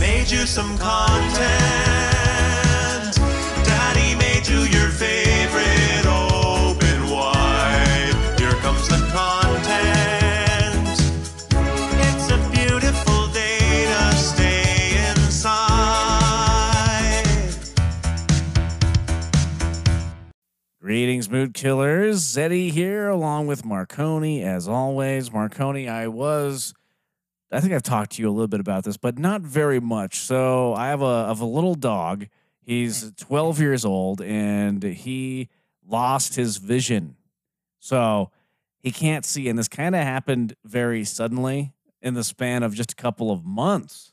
made you some content. Daddy made you your favorite open wide. Here comes the content. It's a beautiful day to stay inside. Greetings, mood killers. Zeddy here, along with Marconi, as always. Marconi, I was, I think I've talked to you a little bit about this, but not very much. So I have a of a little dog. He's 12 years old, and he lost his vision. So he can't see, and this kind of happened very suddenly in the span of just a couple of months.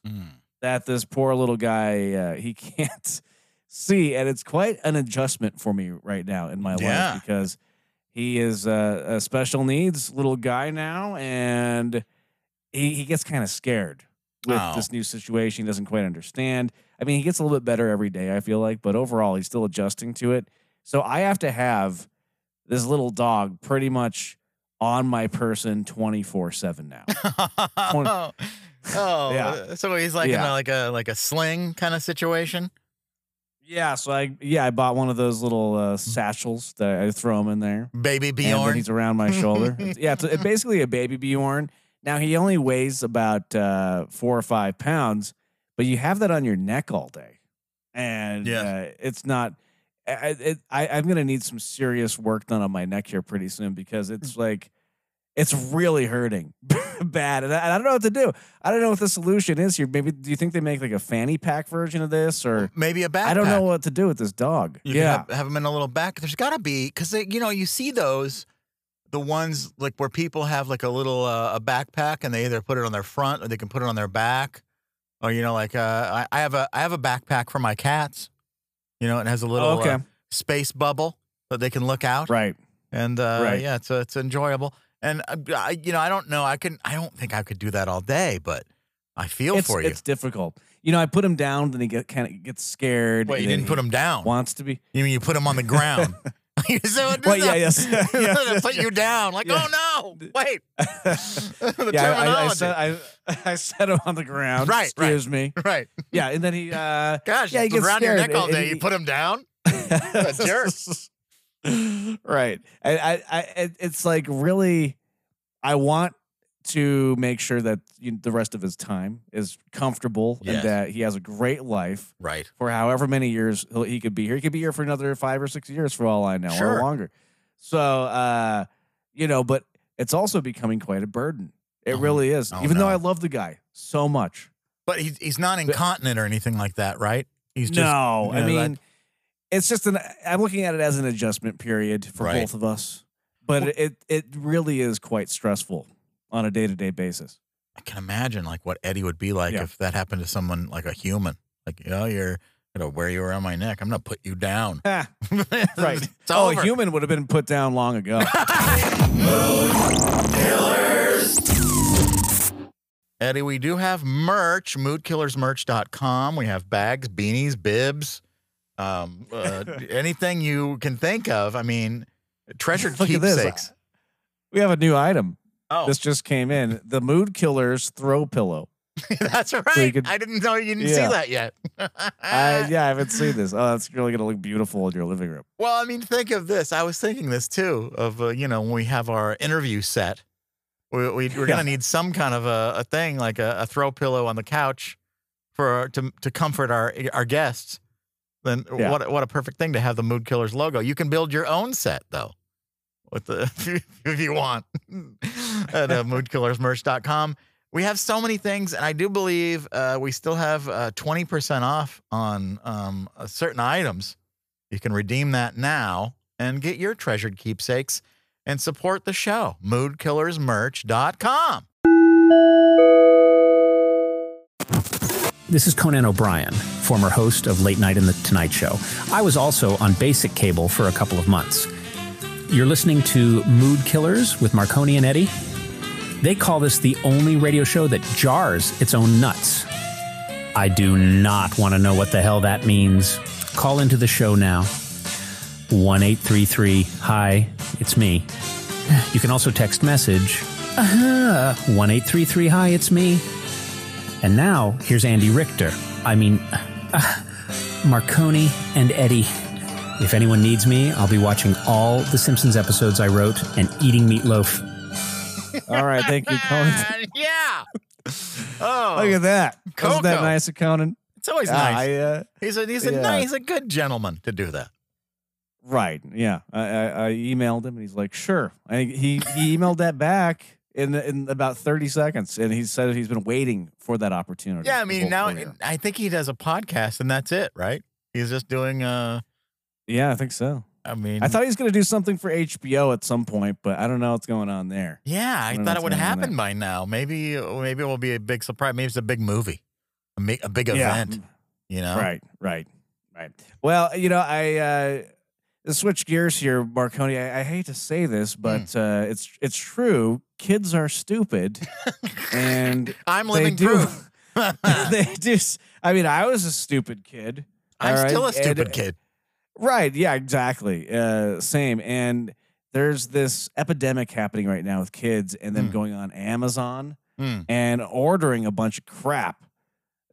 that this poor little guy uh, he can't see and it's quite an adjustment for me right now in my Yeah. life because he is uh, a special needs little guy now and he, he gets kind of scared with Oh. this new situation he doesn't quite understand i mean he gets a little bit better every day i feel like but overall he's still adjusting to it so i have to have this little dog pretty much on my person 24 7 now oh, oh Yeah. so he's like in a, like a like a sling kind of situation. Yeah, so I yeah I bought one of those little uh, satchels that I throw him in there, Baby and Bjorn. he's around my shoulder. Yeah, it's, it's basically a baby Bjorn. Now he only weighs about uh, four or five pounds, but you have that on your neck all day, and Yeah. uh, it's not. I, it, I I'm gonna need some serious work done on my neck here pretty soon because Mm. it's like. It's really hurting bad, and I, I don't know what to do. I don't know what the solution is here. Maybe do you think they make like a fanny pack version of this, or Maybe a backpack. I don't know what to do with this dog. You yeah, have, have them in a little back. There's got to be because you know you see those, the ones like where people have like a little uh, a backpack and they either put it on their front or they can put it on their back, or you know like uh, I, I have a I have a backpack for my cats. You know, it has a little Oh, okay, uh, space bubble that they can look out. right. and uh, Right. yeah, it's it's enjoyable. And uh, I, you know, I don't know, I can, I don't think I could do that all day, but I feel It's for you. it's difficult. You know, I put him down, then he get kind of gets scared. Wait, you didn't put him down. Wants to be. You mean you put him on the ground? You said, Well, yeah, yes, yes, put you down. Like, Yeah. oh no, wait. the yeah, I, I, set, I, I set him on the ground. Right, right. Excuse me. right. Yeah, and then he. uh Gosh, Yeah, he gets around your neck all day. and You put him down. a jerk. right. I, I, I, it's like really, I want to make sure that you the rest of his time is comfortable Yes. and that he has a great life. Right. for however many years he'll, he could be here. He could be here for another five or six years, for all I know, Sure. or longer. So, uh, you know, but it's also becoming quite a burden. It Oh, really is. oh, Even though. I love the guy so much. But he's he's not incontinent or anything like that, right? He's just no, you I mean, that- it's just an. I'm looking at it as an adjustment period for Right. both of us, but Well- it it really is quite stressful on a day to day basis. I can imagine like what Eddie would be like Yeah. if that happened to someone like a human. Like, you know, you're gonna wear you around my neck. I'm gonna put you down. Ah, right. It's oh, over. a human would have been put down long ago. Eddie, we do have merch, moodkillersmerch.com. We have bags, beanies, bibs, um, uh, anything you can think of. I mean, treasured Look keepsakes. we have a new item. Oh, This just came in. The Mood Killers throw pillow. that's right. could- I didn't know you didn't see that yet. I, yeah, I haven't seen this. Oh, that's really gonna look beautiful in your living room. Well, I mean, think of this. I was thinking this too of, uh, you know, when we have our interview set, we, we, we're Yeah. going to need some kind of a, a thing like a, a throw pillow on the couch for to, to comfort our our guests. Then Yeah. what, what a perfect thing to have the Mood Killers logo. You can build your own set though, with the if you want at uh, moodkillersmerch.com. We have so many things, and I do believe uh, we still have uh, 20% off on um, uh, certain items. You can redeem that now and get your treasured keepsakes and support the show. Moodkillersmerch.com. This is Conan O'Brien, former host of Late Night in the Tonight Show. I was also on basic cable for a couple of months. You're listening to Mood Killers with Marconi and Eddie. They call this the only radio show that jars its own nuts. I do not want to know what the hell that means. Call into the show now. 1 833 Hi, it's me. You can also text message. Uh-huh. 1 833 Hi, it's me. And now, here's Andy Richter. I mean, uh, Marconi and Eddie. If anyone needs me, I'll be watching all the Simpsons episodes I wrote and eating meatloaf. All right, thank you, Conan. yeah. Oh, Look at that. Isn't that nice of Conan? it's always Yeah, nice. I, uh, he's a he's a yeah. nice, he's a good gentleman to do that. right. Yeah. I, I, I emailed him and he's like, sure. I, he, he emailed that back in, in about 30 seconds. And he said he's been waiting for that opportunity. Yeah, I mean now. I think he does a podcast and that's it, right? He's just doing. uh Yeah, I think so. I mean, I thought he was going to do something for HBO at some point, but I don't know what's going on there. Yeah, I don't thought it would happen by now. Maybe maybe it will be a big surprise. Maybe it's a big movie, a, mi- a big event. You know, Right, right, right. Well, you know, I uh switch gears here, Marconi. I, I hate to say this, but Hmm. uh it's it's true. Kids are stupid, and I'm living do. proof. they just. I mean, I was a stupid kid. I'm right? still a And- stupid kid. Right. Yeah. Exactly. Uh, same. And there's this epidemic happening right now with kids, and them Hmm. going on Amazon Hmm. and ordering a bunch of crap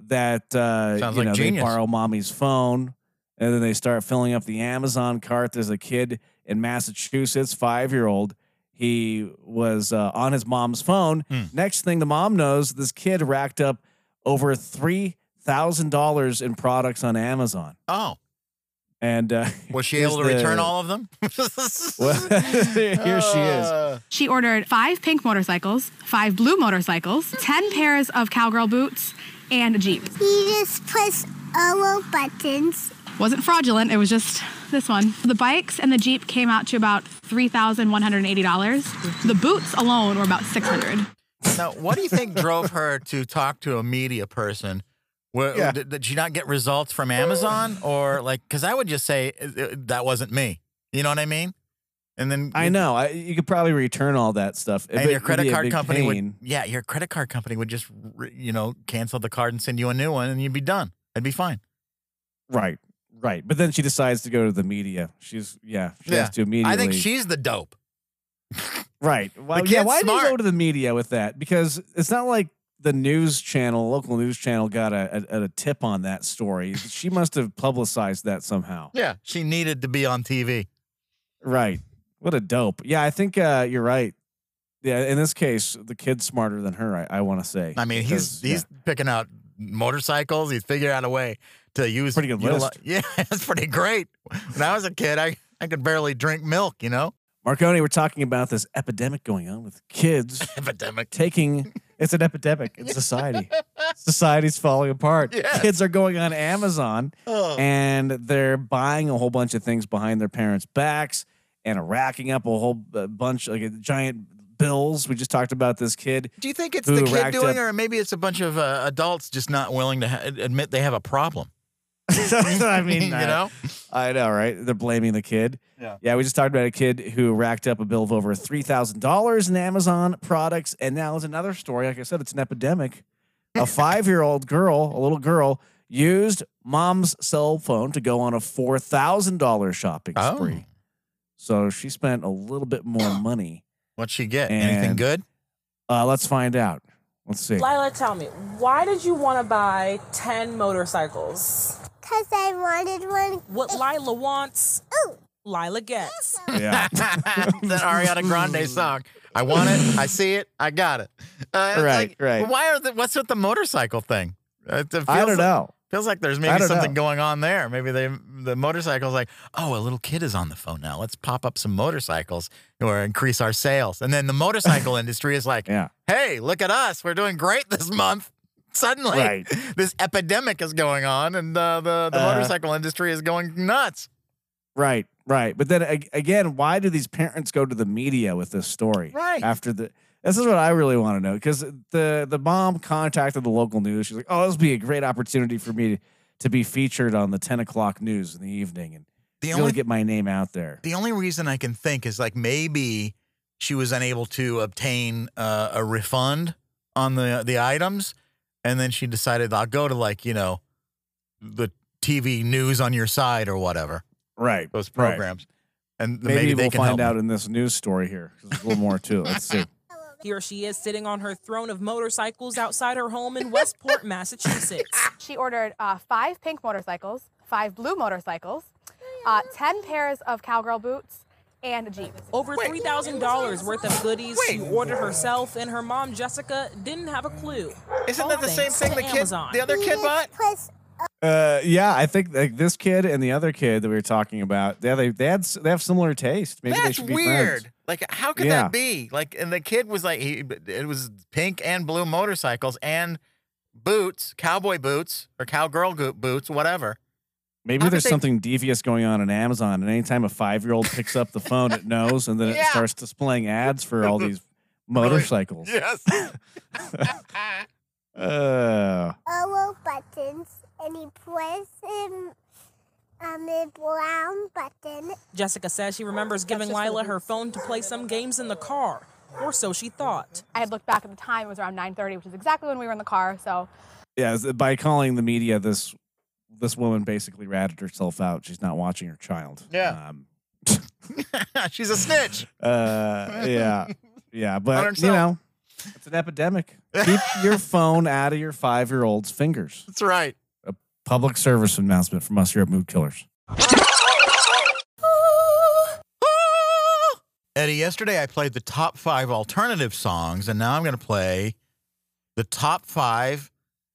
that uh, Sounds you like know genius. they borrow mommy's phone, and then they start filling up the Amazon cart. There's a kid in Massachusetts, five year old. He was uh, on his mom's phone. Hmm. Next thing the mom knows, this kid racked up over three thousand dollars in products on Amazon, Oh, and uh, was she able to return all of them? Well, here she is. Uh, She ordered five pink motorcycles, five blue motorcycles, 10 pairs of cowgirl boots, and a Jeep. He just push all the buttons. Wasn't fraudulent, it was just this one. The bikes and the Jeep came out to about $3,180. The boots alone were about 600 Now, what do you think drove her to talk to a media person? Where, Yeah. did, did she not get results from Amazon, or like? Because I would just say uh, uh, that wasn't me. You know what I mean? And then I know. I, you could probably return all that stuff. and your credit card company would yeah your credit card company would just you know cancel the card and send you a new one and you'd be done it'd be fine Right, right. But then she decides to go to the media. She's yeah. She Yeah. has to immediately. i think she's the dope right. Well, yeah. Why do you go to the media with that? Because it's not like the news channel, local news channel, got a, a, a tip on that story. she must have publicized that somehow. yeah she needed to be on tv Right. What a dope. Yeah, I think uh, you're right. Yeah, in this case, the kid's smarter than her. I, I want to say. i mean he's he's picking out motorcycles he's figured out a way to use Pretty good utili- list. yeah that's pretty great when i was a kid i i could barely drink milk you know Marconi, we're talking about this epidemic going on with kids epidemic taking it's an epidemic in society. Society's falling apart. Yes. Kids are going on Amazon oh. and they're buying a whole bunch of things behind their parents' backs and racking up a whole bunch like a giant bills. We just talked about this kid. do you think it's the kid doing up- or maybe it's a bunch of uh, adults just not willing to ha- admit they have a problem I mean, you uh, know I know, right? They're blaming the kid. Yeah. Yeah, we just talked about a kid who racked up a bill of over three thousand dollars in Amazon products, and now is another story. Like I said, it's an epidemic. A five-year-old girl, a little girl, used mom's cell phone to go on a four thousand dollars shopping Oh. spree. So she spent a little bit more money. What'd she get? Anything good? Uh, let's find out. Let's see. Lila, tell me, why did you want to buy 10 motorcycles? Cause I wanted one. What Lila wants, Ooh. Lila gets. Yeah. that Ariana Grande song. I want it. I see it. I got it. Uh, Right, like, right. Why are the, what's with the motorcycle thing? Uh, It feels I don't like- know. Feels like there's maybe something know. going on there. Maybe they the motorcycle's like, oh, a little kid is on the phone now. Let's pop up some motorcycles or increase our sales. And then the motorcycle industry is like, Yeah. hey, look at us. We're doing great this month. Suddenly, Right. this epidemic is going on, and uh, the the Uh, motorcycle industry is going nuts. Right, right. But then again, why do these parents go to the media with this story? Right. After the this is what I really want to know because the the mom contacted the local news. She's like, "Oh, this would be a great opportunity for me to, to be featured on the ten o'clock news in the evening and The only get my name out there." The only reason I can think is like maybe she was unable to obtain uh, a refund on the the items, and then she decided I'll go to like you know the TV news on your side or whatever Right. those Right. programs, and Maybe, maybe, they we'll can find help me. out in this news story here. There's a little more to it. Let's see. Here she is sitting on her throne of motorcycles outside her home in Westport, Massachusetts. She ordered uh, five pink motorcycles, five blue motorcycles, uh, 10 pairs of cowgirl boots, and a Jeep. Over $3,000 worth of goodies she ordered herself, and her mom, Jessica, didn't have a clue. Isn't All that the same thing the kid, Amazon. the other kid bought? Uh, yeah, I think like this kid and the other kid that we were talking about, they they they had they have similar taste. Maybe they That's should be weird. friends. Like, how could Yeah. that be? Like, and the kid was like, he, it was pink and blue motorcycles and boots, cowboy boots or cowgirl boots, whatever. Maybe there's they- something devious going on in Amazon, and anytime a five year old picks up the phone, it knows, and then it starts displaying ads for all these motorcycles. Yes. Uh, yellow buttons, and he press him um, a brown button. Jessica says she remembers giving Lila her phone to play some games in the car, or so she thought. I had looked back at the time; it was around 9:30, which is exactly when we were in the car. So yeah, by calling the media, this this woman basically ratted herself out. She's not watching her child. Yeah. Um, She's a snitch. uh, yeah, yeah, but you know, it's an epidemic. Keep your phone out of your five year old's fingers. That's right. A public service announcement from us here at Mood Killers. Eddie, yesterday I played the top five alternative songs, and now I'm going to play the top five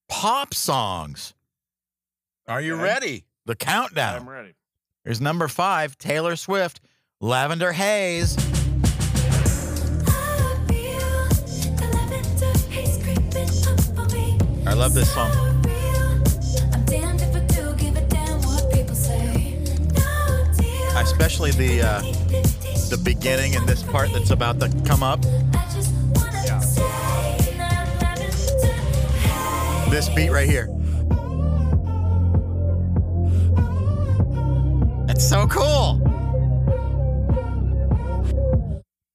pop songs. Are you Okay. ready? The countdown. I'm ready. Here's number five Taylor Swift, Lavender Haze. I love this song. Especially the uh, the beginning and this part that's about to come up. This beat right here. So cool.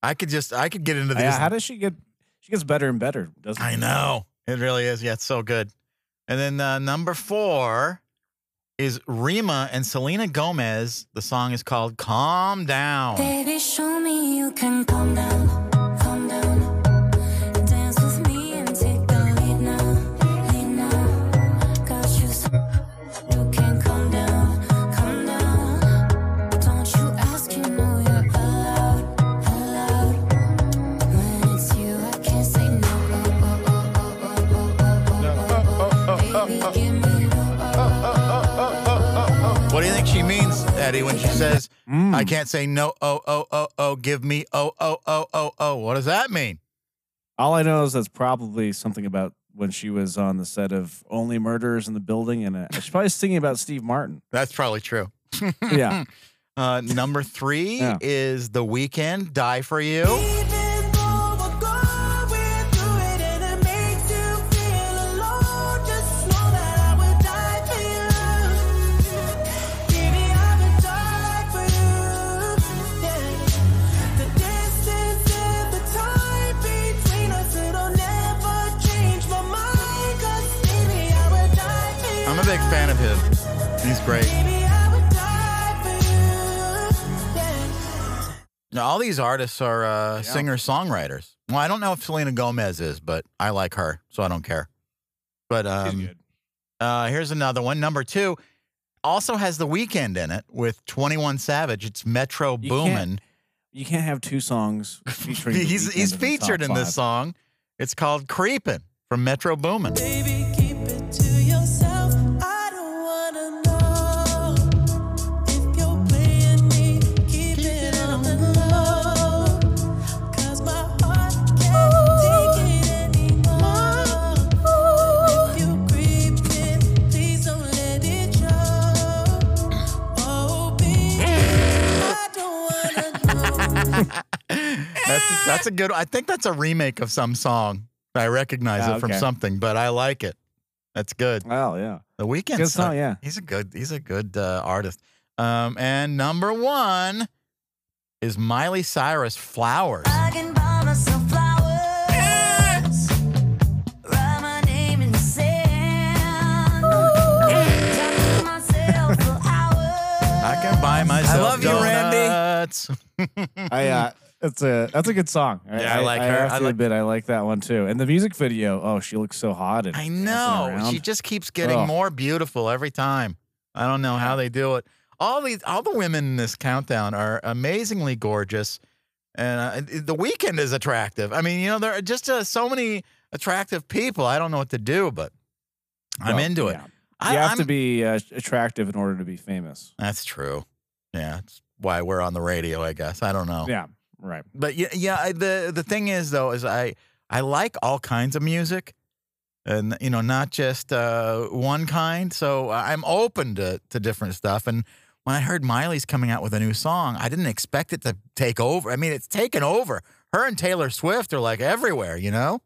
I could just I could get into this. Yeah, how does she get? She gets better and better, doesn't I she? know. It really is. Yeah, it's so good. And then uh, number four is Rema and Selena Gomez. The song is called Calm Down. Baby, show me you can calm down, What do you think she means, Eddie, when she says, Mm. I can't say no, oh, oh, oh, oh, give me oh, oh, oh, oh, oh? What does that mean? All I know is that's probably something about when she was on the set of Only Murders in the Building, and uh, she's probably singing about Steve Martin. That's probably true. Yeah, Uh, number three Yeah. is The Weeknd, Die For You. Great. Now, all these artists are uh, singer songwriters. Well, I don't know if Selena Gomez is, but I like her, so I don't care. But um, uh, here's another one. Number two also has The Weeknd in it with 21 Savage. It's Metro You Boomin'. can't- you can't have two songs featuring. He's, Weeknd he's in featured top in this five. song. It's called Creepin' from Metro Boomin'. Baby, That's that's a good. I think that's a remake of some song. I recognize Ah, it from okay. something, but I like it. That's good. Well, yeah, The Weeknd good song. Yeah, He's a good. He's a good uh, artist. Um, and number one is Miley Cyrus. Flowers. I can buy myself flowers. Write my name in the sand. Talk to myself for hours. I can buy myself. love you, Randy. donuts. I uh, That's a that's a good song. Yeah, I like I her. have I like- admit, I like that one too. And the music video, oh, she looks so hot. And I dancing know. around. She just keeps getting Oh. more beautiful every time. I don't know how they do it. All these, all the women in this countdown are amazingly gorgeous, and uh, the Weeknd is attractive. I mean, you know, there are just uh, so many attractive people. I don't know what to do, but I'm Well, into it. yeah. I, you have I'm- to be uh, attractive in order to be famous. That's true. Yeah, that's why we're on the radio. I guess I don't know. Yeah, right. But yeah, yeah. I- The the thing is though, is I I like all kinds of music, and you know, not just uh, one kind. So I'm open to to different stuff. And when I heard Miley's coming out with a new song, I didn't expect it to take over. I mean, it's taken over. Her and Taylor Swift are like everywhere. You know,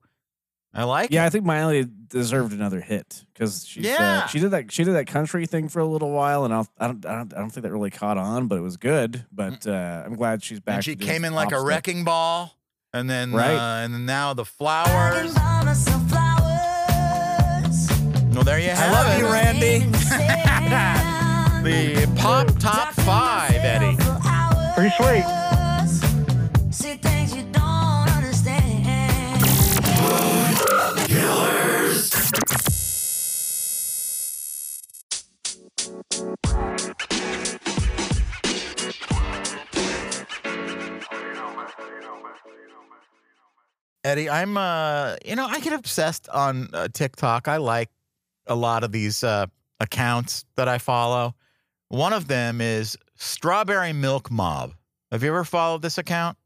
I like. Yeah, it. I think Miley deserved another hit because she Yeah. uh, she did that she did that country thing for a little while, and I'll, I don't I don't I don't think that really caught on, but it was good. But uh, I'm glad she's back. and she came in like pop a stuff. wrecking ball, and then Right. uh, and then now the flowers. Well, there you have it. I love it. you, Randy. the pop top five, Eddie. Pretty sweet. Eddie, I'm uh you know, I get obsessed on uh, TikTok. I like a lot of these uh accounts that I follow. One of them is Strawberry Milk Mob. Have you ever followed this account?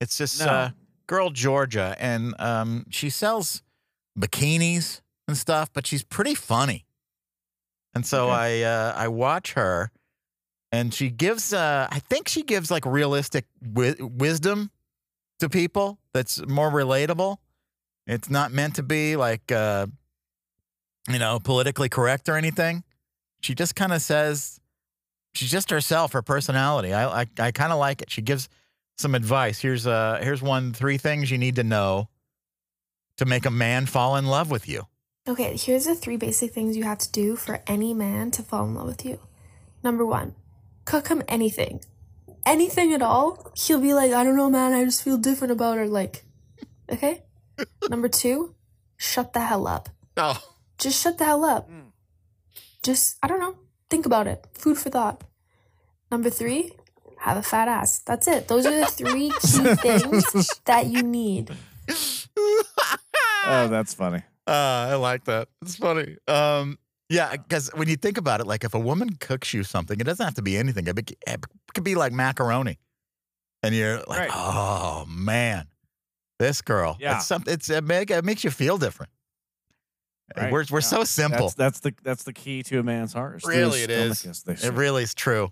It's this No. uh girl Georgia and um she sells bikinis and stuff, but she's pretty funny. And so I uh I watch her and she gives uh I think she gives like realistic wi- wisdom to people that's more relatable. It's not meant to be like uh you know, politically correct or anything. She just kind of says she's just herself, her personality. I I, I kind of like it. She gives some advice. Here's uh here's one three things you need to know to make a man fall in love with you. Okay, here's the three basic things you have to do for any man to fall in love with you. Number one, cook him anything. Anything at all. He'll be like, I don't know, man, I just feel different about her. Like, okay? Number two, shut the hell up. Oh. Just shut the hell up. Just, I don't know, think about it. Food for thought. Number three, have a fat ass. That's it. Those are the three key things that you need. Oh, that's funny. Uh, I like that. It's funny. Um, yeah, because when you think about it, like if a woman cooks you something, it doesn't have to be anything. It, be, it could be like macaroni, and you're like, Right. oh man, this girl. Yeah. it's something. It's it, make, it makes you feel different. Right. We're we're Yeah. so simple. That's, that's the that's the key to a man's heart. really, it is. It really is true.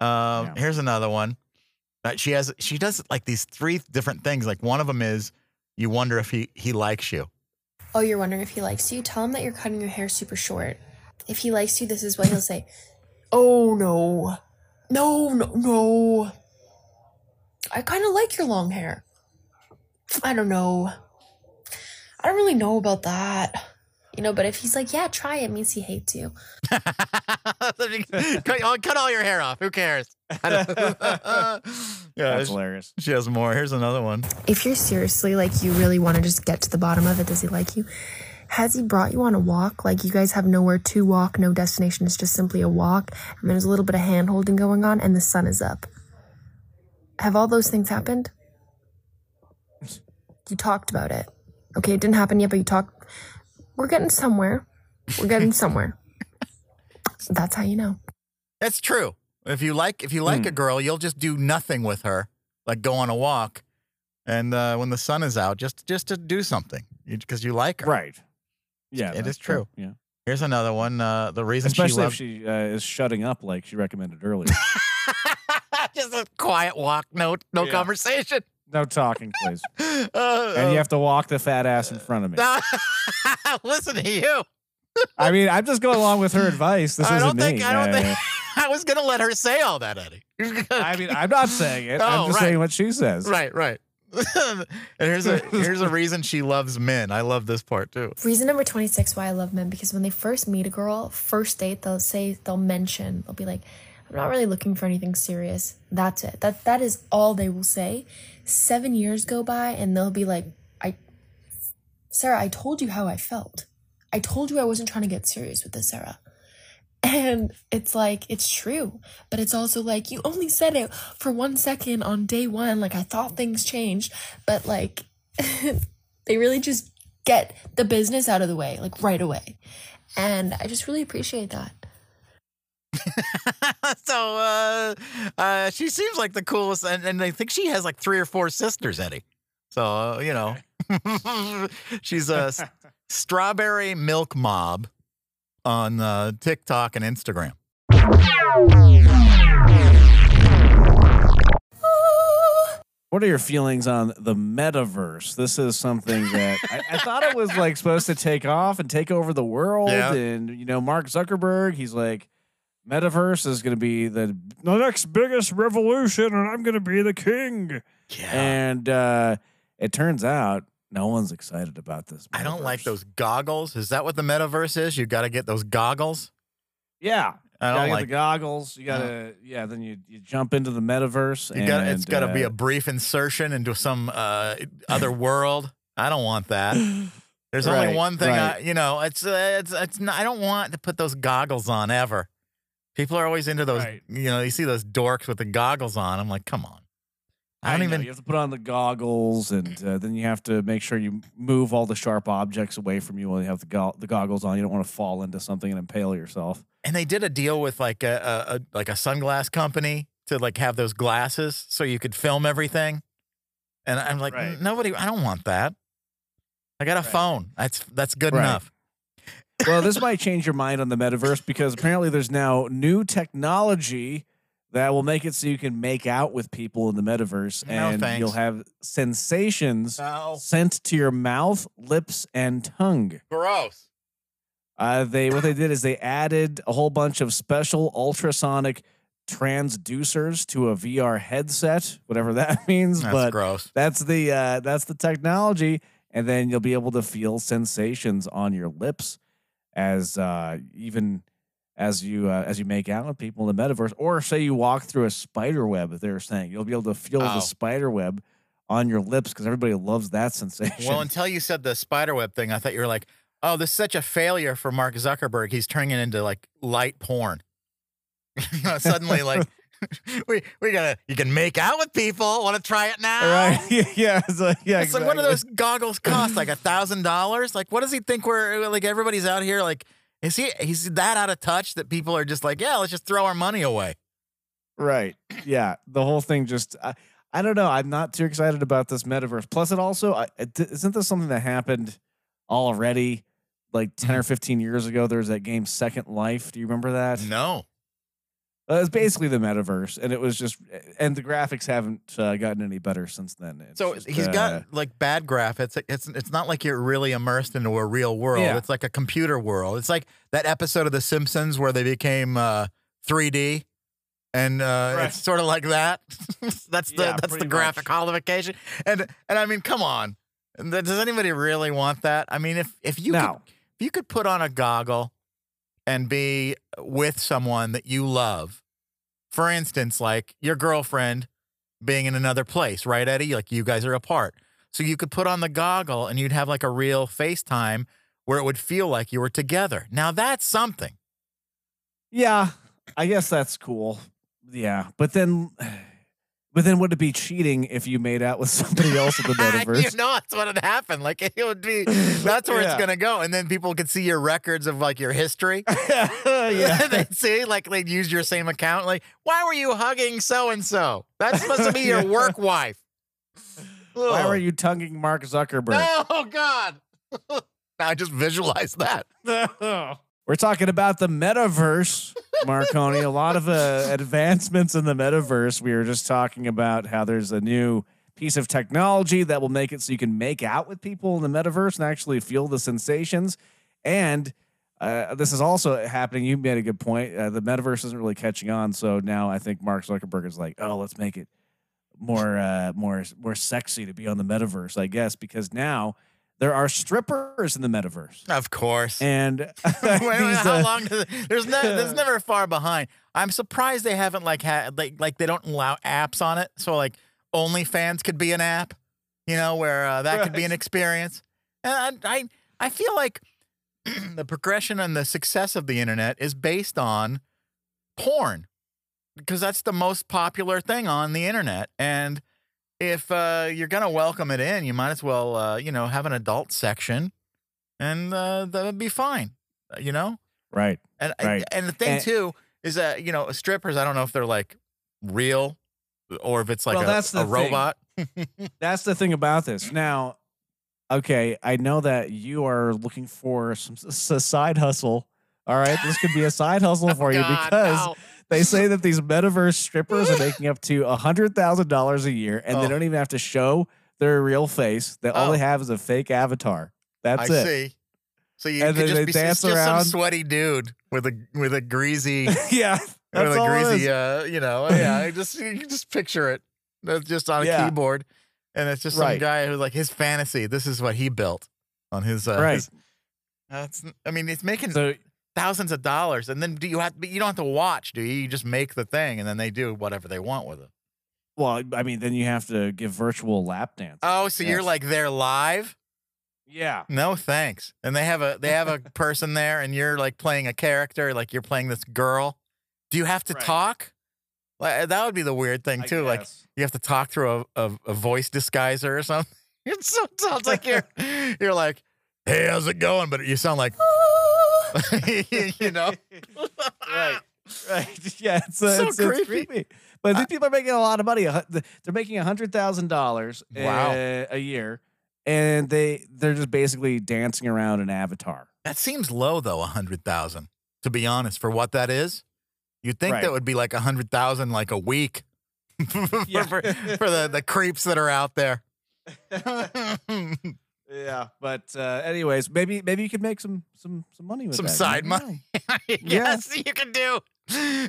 Um, Yeah. Here's another one. Uh, she has she does like these three different things. Like one of them is you wonder if he he likes you. Oh, you're wondering if he likes you? Tell him that you're cutting your hair super short. If he likes you, this is what he'll say. Oh no. No, no, no. I kind of like your long hair. I don't know. I don't really know about that. You know, but if he's like, yeah, try it, means he hates you. cut, all- cut all your hair off. Who cares? yeah, That's she, hilarious. she has more. Here's another one. If you're seriously like, you really want to just get to the bottom of it, does he like you? Has he brought you on a walk? Like, you guys have nowhere to walk, no destination. It's just simply a walk, and there's a little bit of hand holding going on, and the sun is up. Have all those things happened? You talked about it. Okay, it didn't happen yet, but you talked. We're getting somewhere. We're getting somewhere. That's how you know. That's true. If you like if you like Hmm. a girl, you'll just do nothing with her, like go on a walk, and uh, when the sun is out, just just to do something because you like her. Right. Yeah, it is that's is true. Yeah. Here's another one. Uh, the reason Especially she if she uh, is shutting up like she recommended earlier. just a quiet walk, no no Yeah. conversation. No talking, please. Uh, And you have to walk the fat ass in front of me. listen to you. I mean, I'm just going along with her advice. This I isn't don't think me. I don't Uh, think I was gonna let her say all that, Eddie. I mean, I'm not saying it. Oh, I'm just right. saying what she says. right, right. and here's a here's a reason she loves men. I love this part too. Reason number 26 why I love men because when they first meet a girl, first date, they'll say, they'll mention, they'll be like, I'm not really looking for anything serious. That's it. That that is all they will say. Seven years go by and they'll be like, I Sarah, I told you how I felt. I told you I wasn't trying to get serious with this, Sarah. And it's like, it's true. But it's also like, you only said it for one second on day one. Like, I thought things changed. But, like, they really just get the business out of the way, like, right away. And I just really appreciate that. so uh, uh, she seems like the coolest, and, and I think she has like three or four sisters, Eddie. So uh, you know, she's a s- strawberry milk mob on uh, TikTok and Instagram. What are your feelings on the metaverse? This is something that I, I thought it was like supposed to take off and take over the world. Yeah. And you know, Mark Zuckerberg, he's like, metaverse is going to be the the next biggest revolution, and I'm going to be the king. Yeah, And uh, it turns out no one's excited about this. I don't like those goggles. Is that what the metaverse is? You got to get those goggles. Yeah, I you don't gotta get like. the goggles. You gotta, yeah. Then you you jump into the metaverse. You. It's and, got to be uh, a brief insertion into some uh, other world. I don't want that. There's only one thing, I, you know. It's uh, it's it's. Not, I don't want to put those goggles on ever. People are always into those. Right. You know, you see those dorks with the goggles on. I'm like, come on. I don't know, even. You have to put on the goggles, and uh, then you have to make sure you move all the sharp objects away from you while you have the go- the goggles on. You don't want to fall into something and impale yourself. And they did a deal with like a, a, a like a sunglass company to like have those glasses so you could film everything. And I'm like, Right. nobody. I don't want that. I got a Right. phone. That's that's good enough. Well, this might change your mind on the metaverse because apparently there's now new technology that will make it so you can make out with people in the metaverse, No, and thanks. you'll have sensations No. sent to your mouth, lips, and tongue. Gross. Uh, they what they did is they added a whole bunch of special ultrasonic transducers to a VR headset, whatever that means. That's but gross. that's the uh, that's the technology, and then you'll be able to feel sensations on your lips as uh, even as you uh, as you make out with people in the metaverse, or say you walk through a spider web. They're saying you'll be able to feel Oh. the spider web on your lips because everybody loves that sensation. Well, until you said the spiderweb thing, I thought you were like, oh, this is such a failure for Mark Zuckerberg. He's turning it into like light porn. Suddenly, like, we we gotta you can make out with people. Want to try it now? right? yeah, it's like, yeah. It's like what do those goggles cost? Like a thousand dollars? Like what does he think we're like? Everybody's out here like. Is he? He's that out of touch that people are just like, yeah, let's just throw our money away. Right. Yeah. The whole thing just, I, I don't know. I'm not too excited about this metaverse. Plus, it also, I- it, isn't this something that happened already like 10 Mm-hmm. or 15 years ago? There was that game Second Life. Do you remember that? No. Uh, it's basically the metaverse. And it was just, and the graphics haven't uh, gotten any better since then. It's So just, he's uh, got like bad graphics. It's it's not like you're really immersed into a real world. Yeah. It's like a computer world. It's like that episode of The Simpsons where they became uh, 3D, and uh, Right. it's sort of like that. that's the Yeah, that's the graphic much. qualification. And and I mean, come on, does anybody really want that? I mean, if if you could, now. if you could put on a goggle and be with someone that you love, for instance, like your girlfriend being in another place, right, Eddie? Like you guys are apart. So you could put on the goggle and you'd have like a real FaceTime where it would feel like you were together. Now that's something. Yeah. I guess that's cool. Yeah. But then, but then would it be cheating if you made out with somebody else in the metaverse? you know that's what would happen. Like it would be that's where it's gonna go. And then people could see your records of like your history. yeah. they'd see, like they'd use your same account. Like, why were you hugging so and so? That's supposed to be your work wife. Why were you tonguing Mark Zuckerberg? Oh God. I just visualized that. We're talking about the metaverse, Marconi. a lot of uh, advancements in the metaverse. We were just talking about how there's a new piece of technology that will make it so you can make out with people in the metaverse and actually feel the sensations. And uh, this is also happening. You made a good point. Uh, the metaverse isn't really catching on, so now I think Mark Zuckerberg is like, "Oh, let's make it more, uh, more, more sexy to be on the metaverse." I guess because now there are strippers in the metaverse. Of course. And Wait, wait, how uh, long does there's ne- there's never far behind. I'm surprised they haven't like had like like they don't allow apps on it. So like OnlyFans could be an app, you know, where uh, that could be an experience. And I I, I feel like the progression and the success of the internet is based on porn because that's the most popular thing on the internet. And if uh, you're gonna welcome it in, you might as well uh, you know have an adult section, and uh, that would be fine. uh, You know. Right. And Right. and the thing And- too is that you know strippers. I don't know if they're like real or if it's like Well, a, that's the a robot. That's the thing about this. Now, okay, I know that you are looking for some a side hustle. All right, this could be a side hustle for you God, because no. They say that these metaverse strippers are making up to a hundred thousand dollars a year, and Oh. they don't even have to show their real face. That all Oh. they have is a fake avatar. That's I it. see. So you And could just they be just around. some sweady dude with a with a greasy yeah, with a greasy uh you know yeah just you can just picture it. That's just on a Yeah. keyboard, and it's just some guy who's like his fantasy. This is what he built on his uh, Right. his- that's I mean it's making So thousands of dollars, and then do you have? You don't have to watch, do you? You just make the thing, and then they do whatever they want with it. Well, I mean, then you have to give virtual lap dance. Oh, so you're Yes. like there live? yeah. No, thanks. And they have a they have a person there, and you're like playing a character, like you're playing this girl. Do you have to Right. talk? Like eh, that would be the weird thing too. Like you have to talk through a, a, a voice disguiser or something. It sounds like you're you're like, hey, how's it going? But you sound like, you know, right, right. Yeah, it's, uh, So it's, it's creepy. creepy. But these people are making a lot of money. They're making a hundred thousand dollars Wow. a year, and they they're just basically dancing around an avatar. That seems low though, a hundred thousand. To be honest, for what that is, you'd think Right. that would be like a hundred thousand like a week for, for, for the, the creeps that are out there. Yeah, but uh, anyways, maybe maybe you could make some some some money with some that, side money. yes, yeah. you can do.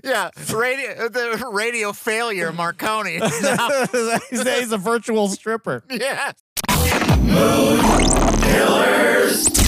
Yeah, radio the radio failure Marconi. He's a virtual stripper. Yeah. Killers.